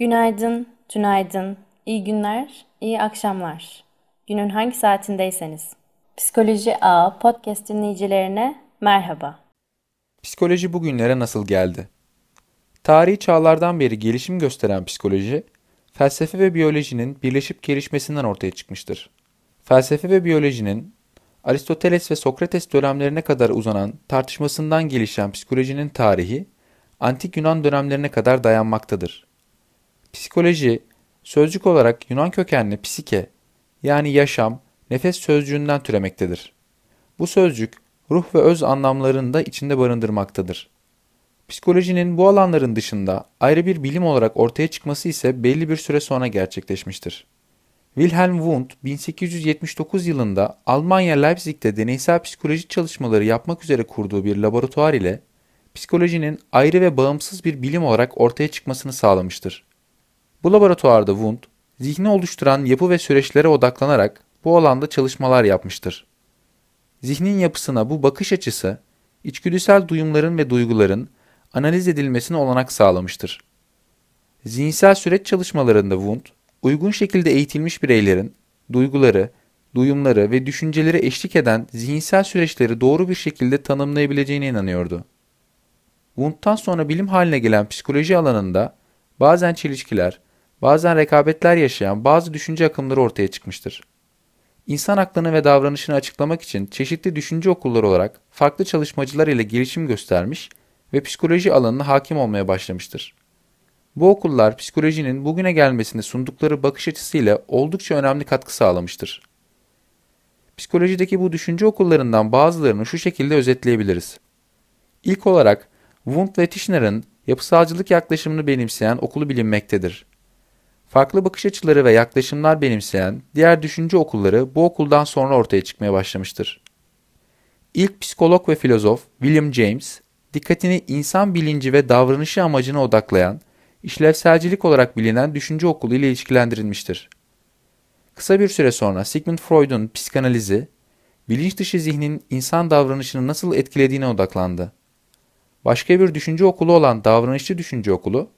Günaydın, tünaydın, iyi günler, iyi akşamlar. Günün hangi saatindeyseniz. Psikoloji A podcast dinleyicilerine merhaba. Psikoloji bugünlere nasıl geldi? Tarihi çağlardan beri gelişim gösteren psikoloji, felsefe ve biyolojinin birleşip gelişmesinden ortaya çıkmıştır. Felsefe ve biyolojinin Aristoteles ve Sokrates dönemlerine kadar uzanan tartışmasından gelişen psikolojinin tarihi, antik Yunan dönemlerine kadar dayanmaktadır. Psikoloji, sözcük olarak Yunan kökenli psike yani yaşam, nefes sözcüğünden türemektedir. Bu sözcük ruh ve öz anlamlarını da içinde barındırmaktadır. Psikolojinin bu alanların dışında ayrı bir bilim olarak ortaya çıkması ise belli bir süre sonra gerçekleşmiştir. Wilhelm Wundt 1879 yılında Almanya Leipzig'te deneysel psikoloji çalışmaları yapmak üzere kurduğu bir laboratuvar ile psikolojinin ayrı ve bağımsız bir bilim olarak ortaya çıkmasını sağlamıştır. Bu laboratuvarda Wundt, zihni oluşturan yapı ve süreçlere odaklanarak bu alanda çalışmalar yapmıştır. Zihnin yapısına bu bakış açısı, içgüdüsel duyumların ve duyguların analiz edilmesine olanak sağlamıştır. Zihinsel süreç çalışmalarında Wundt, uygun şekilde eğitilmiş bireylerin duyguları, duyumları ve düşünceleri eşlik eden zihinsel süreçleri doğru bir şekilde tanımlayabileceğine inanıyordu. Wundt'tan sonra bilim haline gelen psikoloji alanında bazen çelişkiler, bazen rekabetler yaşayan bazı düşünce akımları ortaya çıkmıştır. İnsan aklını ve davranışını açıklamak için çeşitli düşünce okulları olarak farklı çalışmacılar ile gelişim göstermiş ve psikoloji alanına hakim olmaya başlamıştır. Bu okullar psikolojinin bugüne gelmesinde sundukları bakış açısıyla oldukça önemli katkı sağlamıştır. Psikolojideki bu düşünce okullarından bazılarını şu şekilde özetleyebiliriz. İlk olarak Wundt ve Tishner'ın yapısalcılık yaklaşımını benimseyen okulu bilinmektedir. Farklı bakış açıları ve yaklaşımlar benimseyen diğer düşünce okulları bu okuldan sonra ortaya çıkmaya başlamıştır. İlk psikolog ve filozof William James, dikkatini insan bilinci ve davranışı amacına odaklayan, işlevselcilik olarak bilinen düşünce okulu ile ilişkilendirilmiştir. Kısa bir süre sonra Sigmund Freud'un psikanalizi, bilinç dışı zihnin insan davranışını nasıl etkilediğine odaklandı. Başka bir düşünce okulu olan davranışçı düşünce okulu,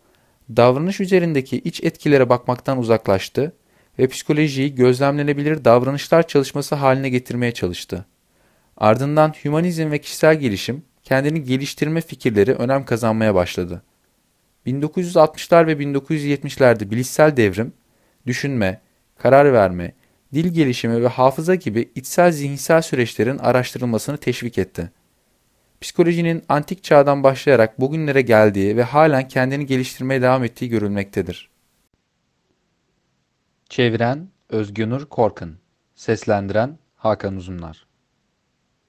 davranış üzerindeki iç etkilere bakmaktan uzaklaştı ve psikolojiyi gözlemlenebilir davranışlar çalışması haline getirmeye çalıştı. Ardından hümanizm ve kişisel gelişim, kendini geliştirme fikirleri önem kazanmaya başladı. 1960'lar ve 1970'lerde bilişsel devrim, düşünme, karar verme, dil gelişimi ve hafıza gibi içsel zihinsel süreçlerin araştırılmasını teşvik etti. Psikolojinin antik çağdan başlayarak bugünlere geldiği ve halen kendini geliştirmeye devam ettiği görülmektedir. Çeviren Özgünür Korkun Seslendiren Hakan Uzunlar